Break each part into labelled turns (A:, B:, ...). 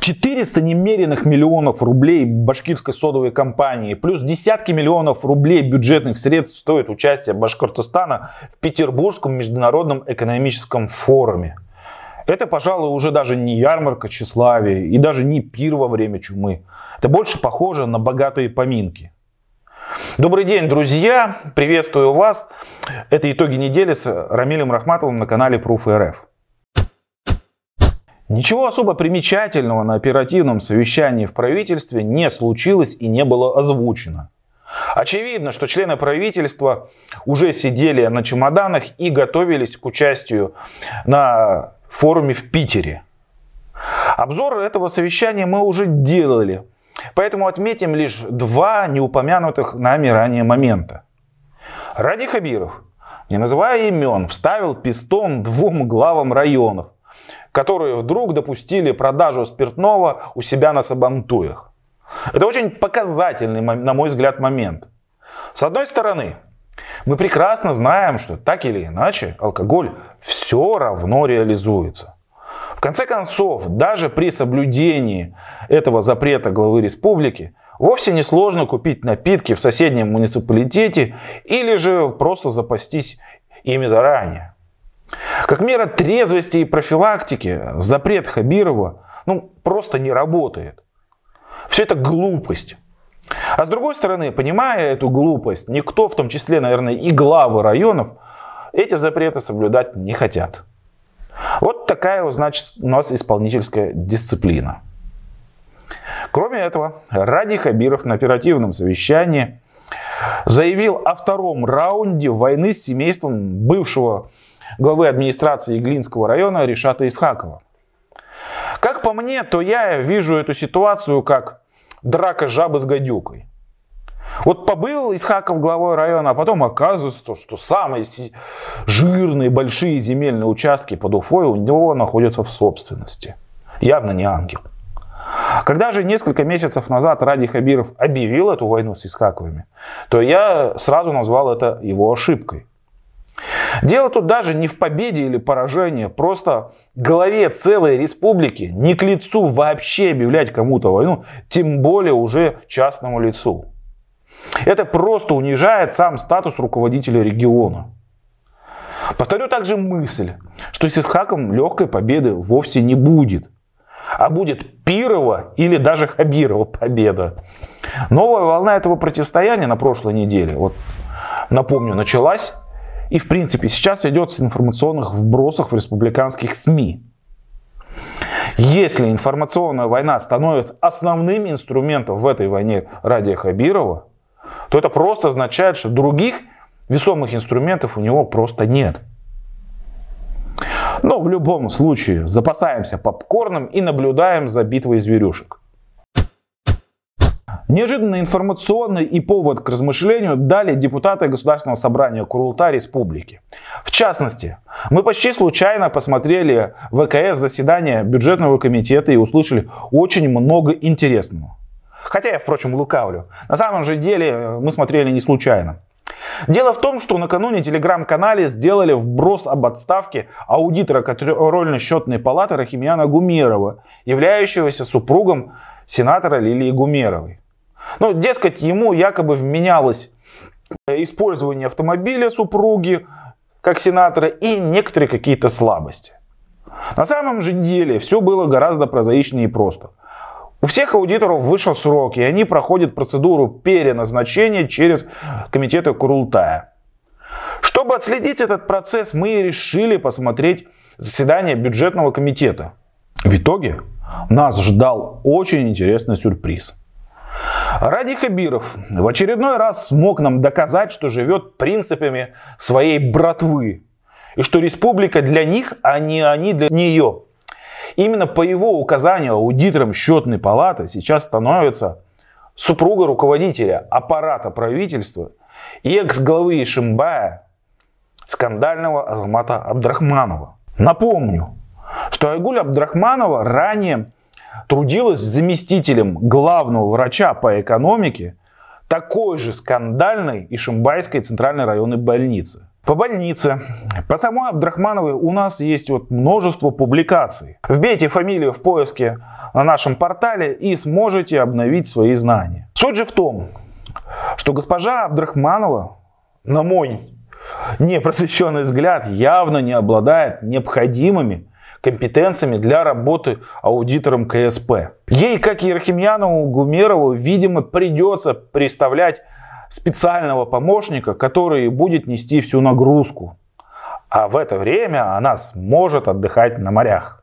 A: 400 немеренных миллионов рублей башкирской содовой компании, плюс десятки миллионов рублей бюджетных средств стоит участие Башкортостана в Петербургском международном экономическом форуме. Это, пожалуй, уже даже не ярмарка тщеславия и даже не пир во время чумы. Это больше похоже на богатые поминки. Добрый день, друзья! Приветствую вас. Это итоги недели с Рамилем Рахматовым на канале Proof.rf. Ничего особо примечательного на оперативном совещании в правительстве не случилось и не было озвучено. Очевидно, что члены правительства уже сидели на чемоданах и готовились к участию на форуме в Питере. Обзор этого совещания мы уже делали, поэтому отметим лишь два неупомянутых нами ранее момента. Ради Хабиров, не называя имен, вставил пистон двум главам районов – которые вдруг допустили продажу спиртного у себя на Сабантуях. Это очень показательный, на мой взгляд, момент. С одной стороны, мы прекрасно знаем, что так или иначе алкоголь все равно реализуется. В конце концов, даже при соблюдении этого запрета главы республики, вовсе не сложно купить напитки в соседнем муниципалитете или же просто запастись ими заранее. Как мера трезвости и профилактики запрет Хабирова ну, просто не работает. Все это глупость. А с другой стороны, понимая эту глупость, никто, в том числе, наверное, и главы районов, эти запреты соблюдать не хотят. Вот такая, значит, у нас исполнительская дисциплина. Кроме этого, Ради Хабиров на оперативном совещании заявил о втором раунде войны с семейством бывшего главы администрации Иглинского района Решата Исхакова. Как по мне, то я вижу эту ситуацию как драка жабы с гадюкой. Вот побыл Исхаков главой района, а потом оказывается, что самые жирные, большие земельные участки под Уфой у него находятся в собственности. Явно не ангел. Когда же несколько месяцев назад Ради Хабиров объявил эту войну с Исхаковыми, то я сразу назвал это его ошибкой. Дело тут даже не в победе или поражении, просто главе целой республики не к лицу вообще объявлять кому-то войну, тем более уже частному лицу. Это просто унижает сам статус руководителя региона. Повторю также мысль, что с Исхаком легкой победы вовсе не будет, а будет Пирова или даже Хабирова победа. Новая волна этого противостояния на прошлой неделе, вот напомню, началась и, в принципе, сейчас ведется информационных вбросах в республиканских СМИ. Если информационная война становится основным инструментом в этой войне ради Хабирова, то это просто означает, что других весомых инструментов у него просто нет. Но в любом случае запасаемся попкорном и наблюдаем за битвой зверюшек. Неожиданно информационный и повод к размышлению дали депутаты Государственного собрания Курулта Республики. В частности, мы почти случайно посмотрели ВКС заседание бюджетного комитета и услышали очень много интересного. Хотя я, впрочем, лукавлю. На самом же деле э, мы смотрели не случайно. Дело в том, что накануне телеграм-канале сделали вброс об отставке аудитора контрольно-счетной палаты Рахимьяна Гумерова, являющегося супругом сенатора Лилии Гумеровой. Ну, дескать, ему якобы вменялось использование автомобиля супруги как сенатора и некоторые какие-то слабости. На самом же деле все было гораздо прозаичнее и просто. У всех аудиторов вышел срок, и они проходят процедуру переназначения через комитеты Курултая. Чтобы отследить этот процесс, мы решили посмотреть заседание бюджетного комитета. В итоге нас ждал очень интересный сюрприз – Ради Хабиров в очередной раз смог нам доказать, что живет принципами своей братвы. И что республика для них, а не они для нее. Именно по его указанию аудитором счетной палаты сейчас становится супруга руководителя аппарата правительства и экс-главы Ишимбая скандального Азамата Абдрахманова. Напомню, что Айгуль Абдрахманова ранее трудилась заместителем главного врача по экономике такой же скандальной Ишимбайской центральной районной больницы. По больнице. По самой Абдрахмановой у нас есть вот множество публикаций. Вбейте фамилию в поиске на нашем портале и сможете обновить свои знания. Суть же в том, что госпожа Абдрахманова, на мой непросвещенный взгляд, явно не обладает необходимыми компетенциями для работы аудитором КСП. Ей, как и Ерхимьянову Гумерову, видимо, придется представлять специального помощника, который будет нести всю нагрузку. А в это время она сможет отдыхать на морях.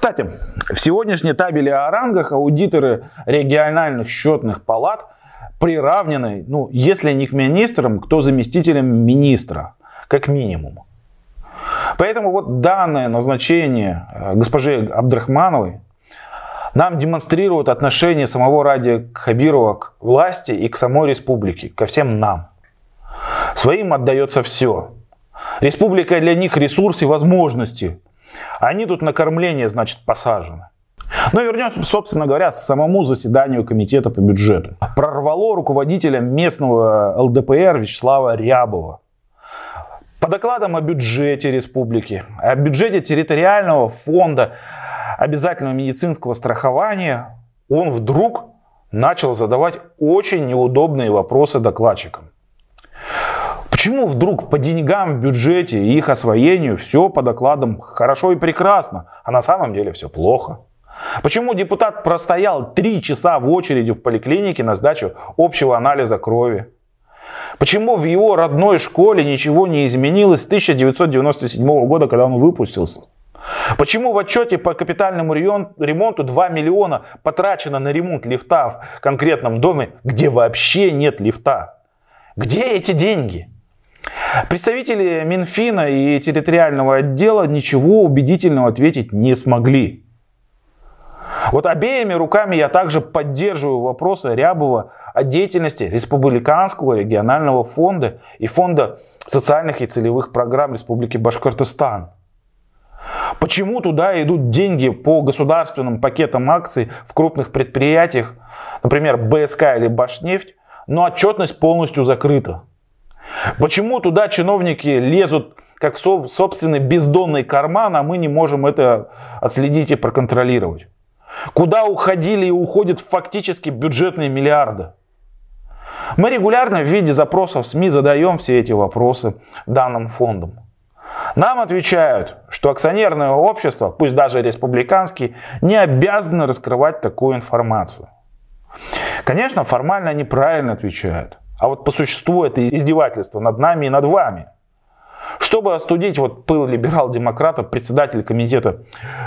A: Кстати, в сегодняшней табеле о рангах аудиторы региональных счетных палат приравнены, ну, если не к министрам, то заместителям министра, как минимум. Поэтому вот данное назначение э, госпожи Абдрахмановой нам демонстрирует отношение самого Ради Хабирова к власти и к самой республике, ко всем нам. Своим отдается все. Республика для них ресурс и возможности – они тут на кормление, значит, посажены. Но вернемся, собственно говоря, к самому заседанию комитета по бюджету. Прорвало руководителя местного ЛДПР Вячеслава Рябова. По докладам о бюджете республики, о бюджете территориального фонда обязательного медицинского страхования, он вдруг начал задавать очень неудобные вопросы докладчикам. Почему вдруг по деньгам в бюджете и их освоению все по докладам хорошо и прекрасно, а на самом деле все плохо? Почему депутат простоял три часа в очереди в поликлинике на сдачу общего анализа крови? Почему в его родной школе ничего не изменилось с 1997 года, когда он выпустился? Почему в отчете по капитальному ремонту 2 миллиона потрачено на ремонт лифта в конкретном доме, где вообще нет лифта? Где эти деньги? Представители Минфина и территориального отдела ничего убедительного ответить не смогли. Вот обеими руками я также поддерживаю вопросы Рябова о деятельности Республиканского регионального фонда и Фонда социальных и целевых программ Республики Башкортостан. Почему туда идут деньги по государственным пакетам акций в крупных предприятиях, например, БСК или Башнефть, но отчетность полностью закрыта? Почему туда чиновники лезут как в собственный бездонный карман, а мы не можем это отследить и проконтролировать? Куда уходили и уходят фактически бюджетные миллиарды? Мы регулярно в виде запросов в СМИ задаем все эти вопросы данным фондам. Нам отвечают, что акционерное общество, пусть даже республиканский, не обязано раскрывать такую информацию. Конечно, формально они правильно отвечают. А вот по существу это издевательство над нами и над вами. Чтобы остудить вот пыл либерал-демократов, председатель комитета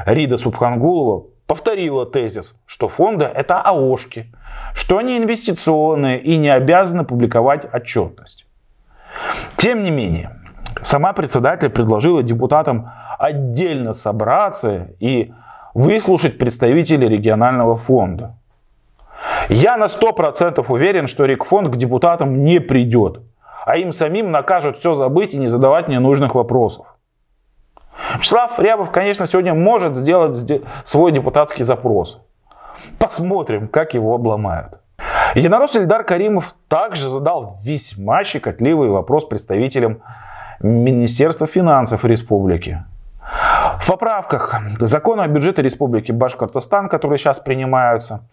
A: Рида Субхангулова повторила тезис, что фонды это АОшки, что они инвестиционные и не обязаны публиковать отчетность. Тем не менее, сама председатель предложила депутатам отдельно собраться и выслушать представителей регионального фонда. Я на 100% уверен, что Рикфонд к депутатам не придет, а им самим накажут все забыть и не задавать ненужных вопросов. Вячеслав Рябов, конечно, сегодня может сделать свой депутатский запрос. Посмотрим, как его обломают. Единорос Ильдар Каримов также задал весьма щекотливый вопрос представителям Министерства финансов республики. В поправках к закону о бюджете Республики Башкортостан, которые сейчас принимаются,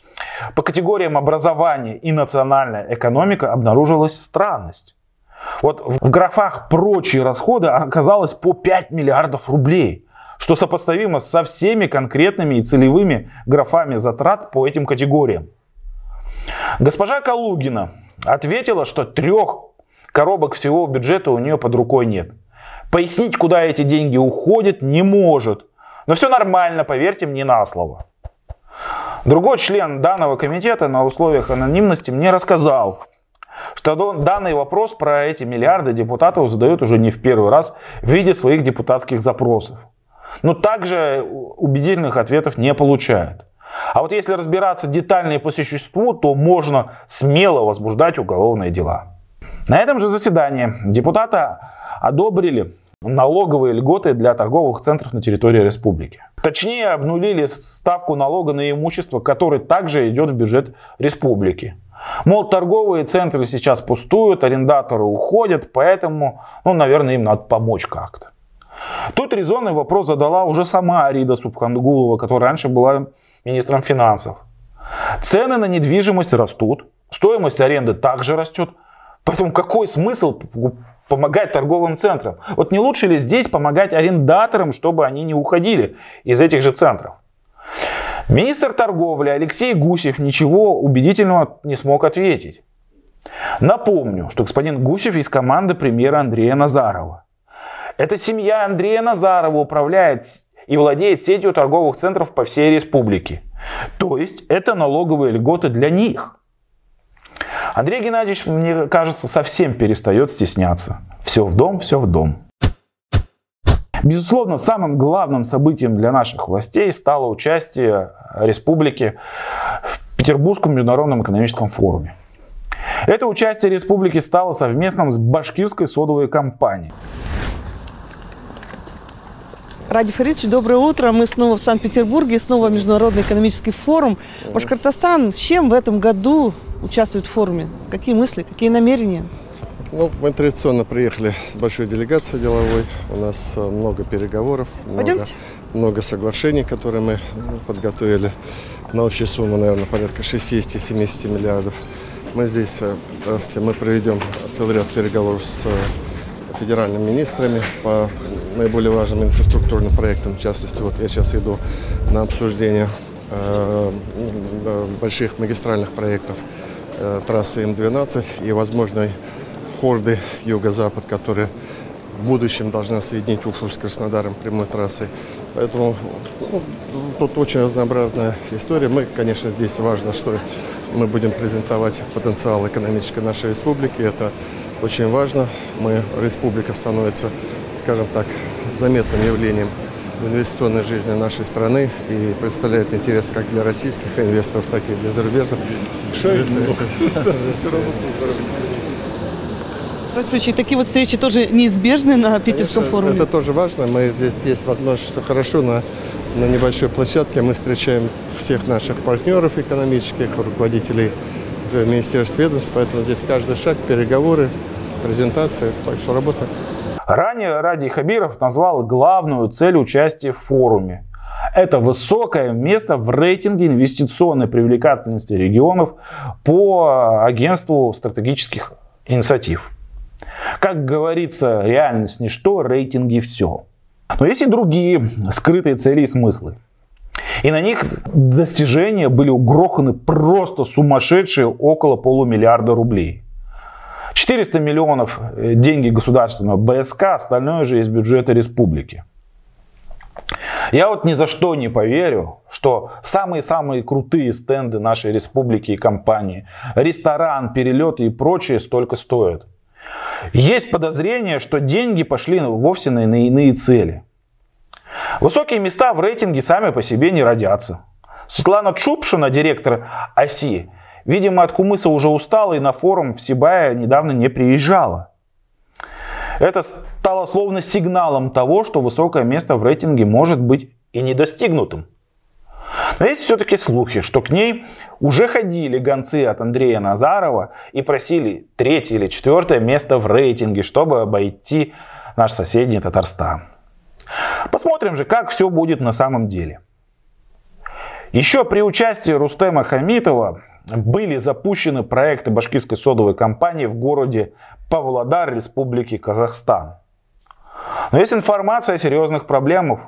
A: по категориям образования и национальная экономика обнаружилась странность. Вот в графах «прочие расходы» оказалось по 5 миллиардов рублей, что сопоставимо со всеми конкретными и целевыми графами затрат по этим категориям. Госпожа Калугина ответила, что трех коробок всего бюджета у нее под рукой нет. Пояснить, куда эти деньги уходят, не может. Но все нормально, поверьте мне на слово. Другой член данного комитета на условиях анонимности мне рассказал, что данный вопрос про эти миллиарды депутатов задают уже не в первый раз в виде своих депутатских запросов. Но также убедительных ответов не получают. А вот если разбираться детально и по существу, то можно смело возбуждать уголовные дела. На этом же заседании депутаты одобрили налоговые льготы для торговых центров на территории республики. Точнее, обнулили ставку налога на имущество, который также идет в бюджет республики. Мол, торговые центры сейчас пустуют, арендаторы уходят, поэтому, ну, наверное, им надо помочь как-то. Тут резонный вопрос задала уже сама Арида Субхангулова, которая раньше была министром финансов. Цены на недвижимость растут, стоимость аренды также растет. Поэтому какой смысл помогать торговым центрам? Вот не лучше ли здесь помогать арендаторам, чтобы они не уходили из этих же центров? Министр торговли Алексей Гусев ничего убедительного не смог ответить. Напомню, что господин Гусев из команды премьера Андрея Назарова. Эта семья Андрея Назарова управляет и владеет сетью торговых центров по всей республике. То есть это налоговые льготы для них. Андрей Геннадьевич, мне кажется, совсем перестает стесняться. Все в дом, все в дом. Безусловно, самым главным событием для наших властей стало участие республики в Петербургском международном экономическом форуме. Это участие республики стало совместным с башкирской содовой компанией.
B: Ради Фаридович, доброе утро. Мы снова в Санкт-Петербурге, снова Международный экономический форум. Башкортостан с чем в этом году участвует в форуме? Какие мысли, какие намерения?
C: Ну, мы традиционно приехали с большой делегацией деловой. У нас э, много переговоров, много, много соглашений, которые мы подготовили на общую сумму, наверное, порядка 60-70 миллиардов. Мы здесь, э, мы проведем целый ряд переговоров с э, федеральными министрами по наиболее важным инфраструктурным проектам. В частности, вот я сейчас иду на обсуждение э, больших магистральных проектов трассы М12 и возможной хорды юго-запад, которые в будущем должна соединить Уфу с Краснодаром прямой трассой. Поэтому ну, тут очень разнообразная история. Мы, конечно, здесь важно, что мы будем презентовать потенциал экономической нашей республики. Это очень важно. Мы, республика становится, скажем так, заметным явлением инвестиционной жизни нашей страны и представляет интерес как для российских инвесторов, так и для зарубежных. Все равно
B: Случае, такие вот встречи тоже неизбежны на Питерском
C: Конечно,
B: форуме?
C: Это тоже важно. Мы здесь есть возможность, что хорошо на, на небольшой площадке мы встречаем всех наших партнеров экономических, руководителей министерств ведомств, поэтому здесь каждый шаг, переговоры, презентация, так что работа.
A: Ранее Ради Хабиров назвал главную цель участия в форуме. Это высокое место в рейтинге инвестиционной привлекательности регионов по агентству стратегических инициатив. Как говорится, реальность ничто, рейтинги все. Но есть и другие скрытые цели и смыслы. И на них достижения были угроханы просто сумасшедшие около полумиллиарда рублей. 400 миллионов э, деньги государственного БСК, остальное же из бюджета республики. Я вот ни за что не поверю, что самые-самые крутые стенды нашей республики и компании, ресторан, перелеты и прочее столько стоят. Есть подозрение, что деньги пошли вовсе на иные цели. Высокие места в рейтинге сами по себе не родятся. Светлана Чупшина, директор ОСИ, видимо, от Кумыса уже устала и на форум в Сибая недавно не приезжала. Это стало словно сигналом того, что высокое место в рейтинге может быть и недостигнутым. Но есть все-таки слухи, что к ней уже ходили гонцы от Андрея Назарова и просили третье или четвертое место в рейтинге, чтобы обойти наш соседний Татарстан. Посмотрим же, как все будет на самом деле. Еще при участии Рустема Хамитова были запущены проекты башкирской содовой компании в городе Павлодар, Республики Казахстан. Но есть информация о серьезных проблемах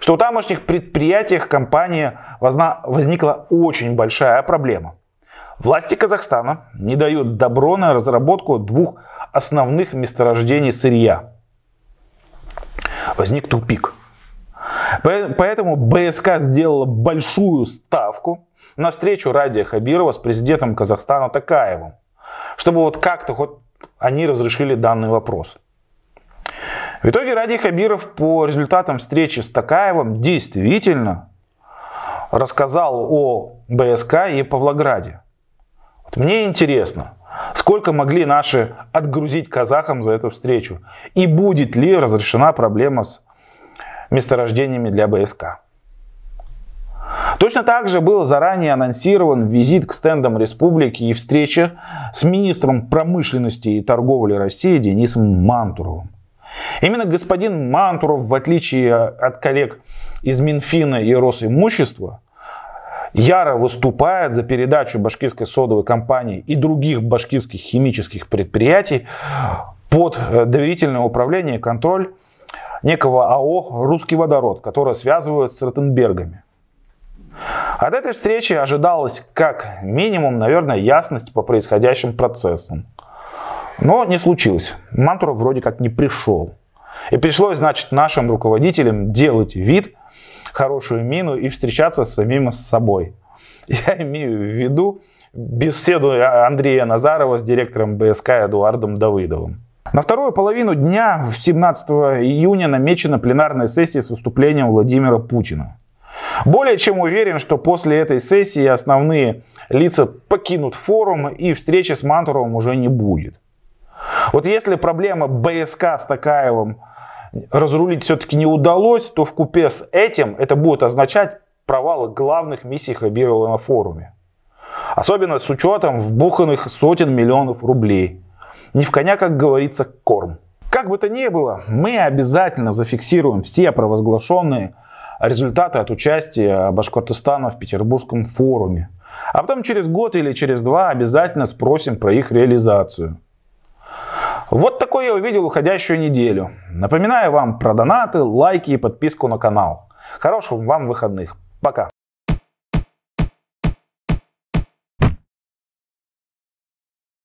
A: что у тамошних предприятиях компании возникла очень большая проблема. Власти Казахстана не дают добро на разработку двух основных месторождений сырья. Возник тупик. Поэтому БСК сделала большую ставку на встречу Радия Хабирова с президентом Казахстана Такаевым, чтобы вот как-то хоть они разрешили данный вопрос. В итоге Ради Хабиров по результатам встречи с Такаевым действительно рассказал о БСК и Павлограде. Вот мне интересно, сколько могли наши отгрузить казахам за эту встречу? И будет ли разрешена проблема с месторождениями для БСК? Точно так же был заранее анонсирован визит к стендам республики и встреча с министром промышленности и торговли России Денисом Мантуровым. Именно господин Мантуров, в отличие от коллег из Минфина и Росимущества, яро выступает за передачу башкирской содовой компании и других башкирских химических предприятий под доверительное управление и контроль некого АО «Русский водород», которое связывают с Ротенбергами. От этой встречи ожидалось как минимум, наверное, ясность по происходящим процессам. Но не случилось. Мантуров вроде как не пришел. И пришлось, значит, нашим руководителям делать вид, хорошую мину и встречаться с самим с собой. Я имею в виду беседу Андрея Назарова с директором БСК Эдуардом Давыдовым. На вторую половину дня, 17 июня, намечена пленарная сессия с выступлением Владимира Путина. Более чем уверен, что после этой сессии основные лица покинут форум и встречи с Мантуровым уже не будет. Вот если проблема БСК с Такаевым разрулить все-таки не удалось, то в купе с этим это будет означать провал главных миссий Хабирова на форуме. Особенно с учетом вбуханных сотен миллионов рублей. Не в коня, как говорится, корм. Как бы то ни было, мы обязательно зафиксируем все провозглашенные результаты от участия Башкортостана в Петербургском форуме. А потом через год или через два обязательно спросим про их реализацию. Вот такой я увидел уходящую неделю. Напоминаю вам про донаты, лайки и подписку на канал. Хороших вам выходных. Пока.